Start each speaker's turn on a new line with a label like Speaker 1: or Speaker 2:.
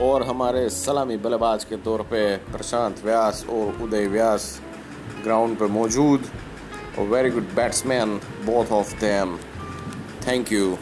Speaker 1: और हमारे सलामी बल्लेबाज के तौर पे प्रशांत व्यास और उदय व्यास ग्राउंड पर मौजूद। और very good batsman both of them thank you